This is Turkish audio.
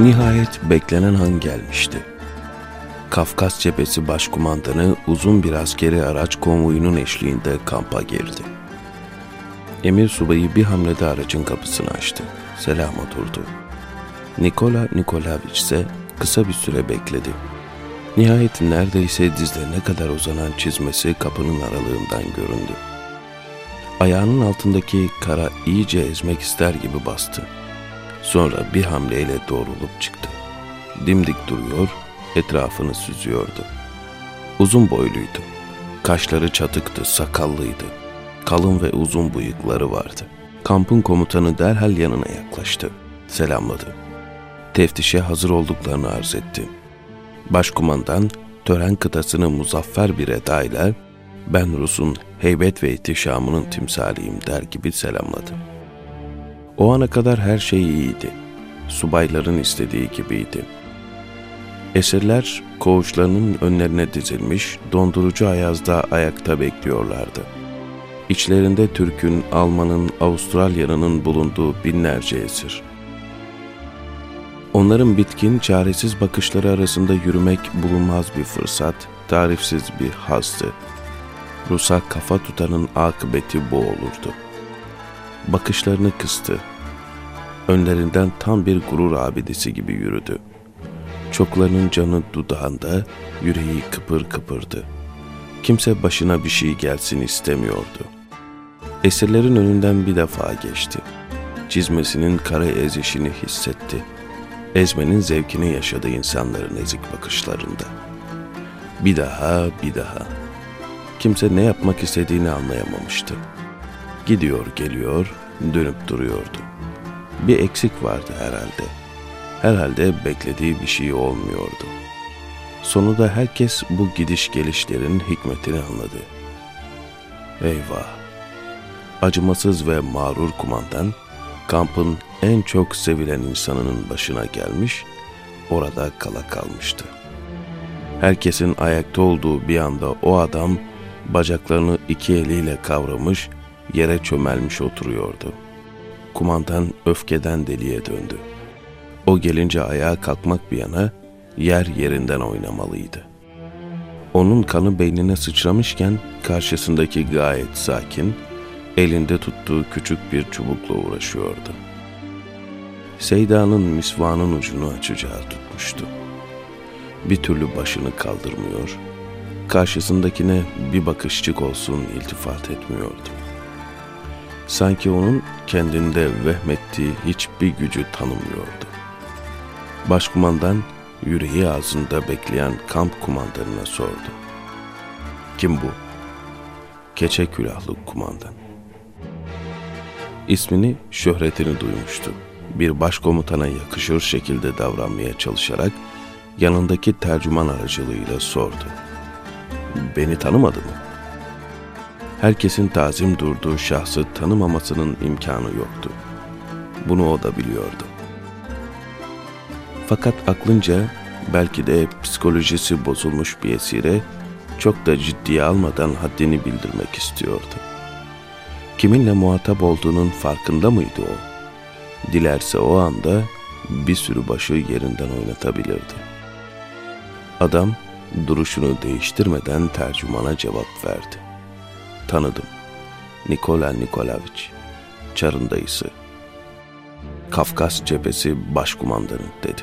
Nihayet beklenen an gelmişti. Kafkas Cephesi Başkumandanı uzun bir askeri araç konvoyunun eşliğinde kampa girdi. Emir subayı bir hamlede aracın kapısını açtı. Selam oturdu. Nikola Nikolaviç ise kısa bir süre bekledi. Nihayet neredeyse dizlerine kadar uzanan çizmesi kapının aralığından göründü. Ayağının altındaki kara iyice ezmek ister gibi bastı. Sonra bir hamleyle doğrulup çıktı. Dimdik duruyor, etrafını süzüyordu. Uzun boyluydu. Kaşları çatıktı, sakallıydı. Kalın ve uzun bıyıkları vardı. Kampın komutanı derhal yanına yaklaştı. Selamladı. Teftişe hazır olduklarını arz etti. Başkumandan tören kıtasını muzaffer bir edayla ben Rus'un heybet ve ihtişamının timsaliyim der gibi selamladı. O ana kadar her şey iyiydi. Subayların istediği gibiydi. Esirler koğuşlarının önlerine dizilmiş, dondurucu ayazda ayakta bekliyorlardı. İçlerinde Türk'ün, Alman'ın, Avustralya'nın bulunduğu binlerce esir. Onların bitkin, çaresiz bakışları arasında yürümek bulunmaz bir fırsat, tarifsiz bir hazdı. Rus'a kafa tutanın akıbeti bu olurdu. Bakışlarını kıstı. Önlerinden tam bir gurur abidesi gibi yürüdü. Çoklarının canı dudağında, yüreği kıpır kıpırdı. Kimse başına bir şey gelsin istemiyordu. Esirlerin önünden bir defa geçti. Çizmesinin kara ezişini hissetti. Ezmenin zevkini yaşadı insanların ezik bakışlarında. Bir daha, bir daha. Kimse ne yapmak istediğini anlayamamıştı. Gidiyor, geliyor, dönüp duruyordu. Bir eksik vardı herhalde. Herhalde beklediği bir şey olmuyordu. Sonunda herkes bu gidiş gelişlerin hikmetini anladı. Eyvah! Acımasız ve mağrur kumandan, kampın en çok sevilen insanının başına gelmiş, orada kala kalmıştı. Herkesin ayakta olduğu bir anda o adam bacaklarını iki eliyle kavramış, yere çömelmiş oturuyordu. Kumandan öfkeden deliye döndü. O gelince ayağa kalkmak bir yana, yer yerinden oynamalıydı. Onun kanı beynine sıçramışken karşısındaki gayet sakin, elinde tuttuğu küçük bir çubukla uğraşıyordu. Seyda'nın misvanın ucunu açacağı tutmuştu. Bir türlü başını kaldırmıyor, karşısındakine bir bakışçık olsun iltifat etmiyordu. Sanki onun kendinde vehmettiği hiçbir gücü tanımıyordu. Başkumandan yüreği ağzında bekleyen kamp kumandanına sordu. Kim bu? Keçe külahlı kumandan. İsmini, şöhretini duymuştu. Bir başkomutana yakışır şekilde davranmaya çalışarak yanındaki tercüman aracılığıyla sordu. Beni tanımadı mı? Herkesin tazim durduğu şahsı tanımamasının imkanı yoktu. Bunu o da biliyordu. Fakat aklınca belki de psikolojisi bozulmuş bir esire çok da ciddiye almadan haddini bildirmek istiyordu. Kiminle muhatap olduğunun farkında mıydı o? Dilerse o anda bir sürü başı yerinden oynatabilirdi. Adam duruşunu değiştirmeden tercümana cevap verdi. Tanıdım. Nikola Nikolaviç, Çarın dayısı. Kafkas cephesi başkumandanı dedi.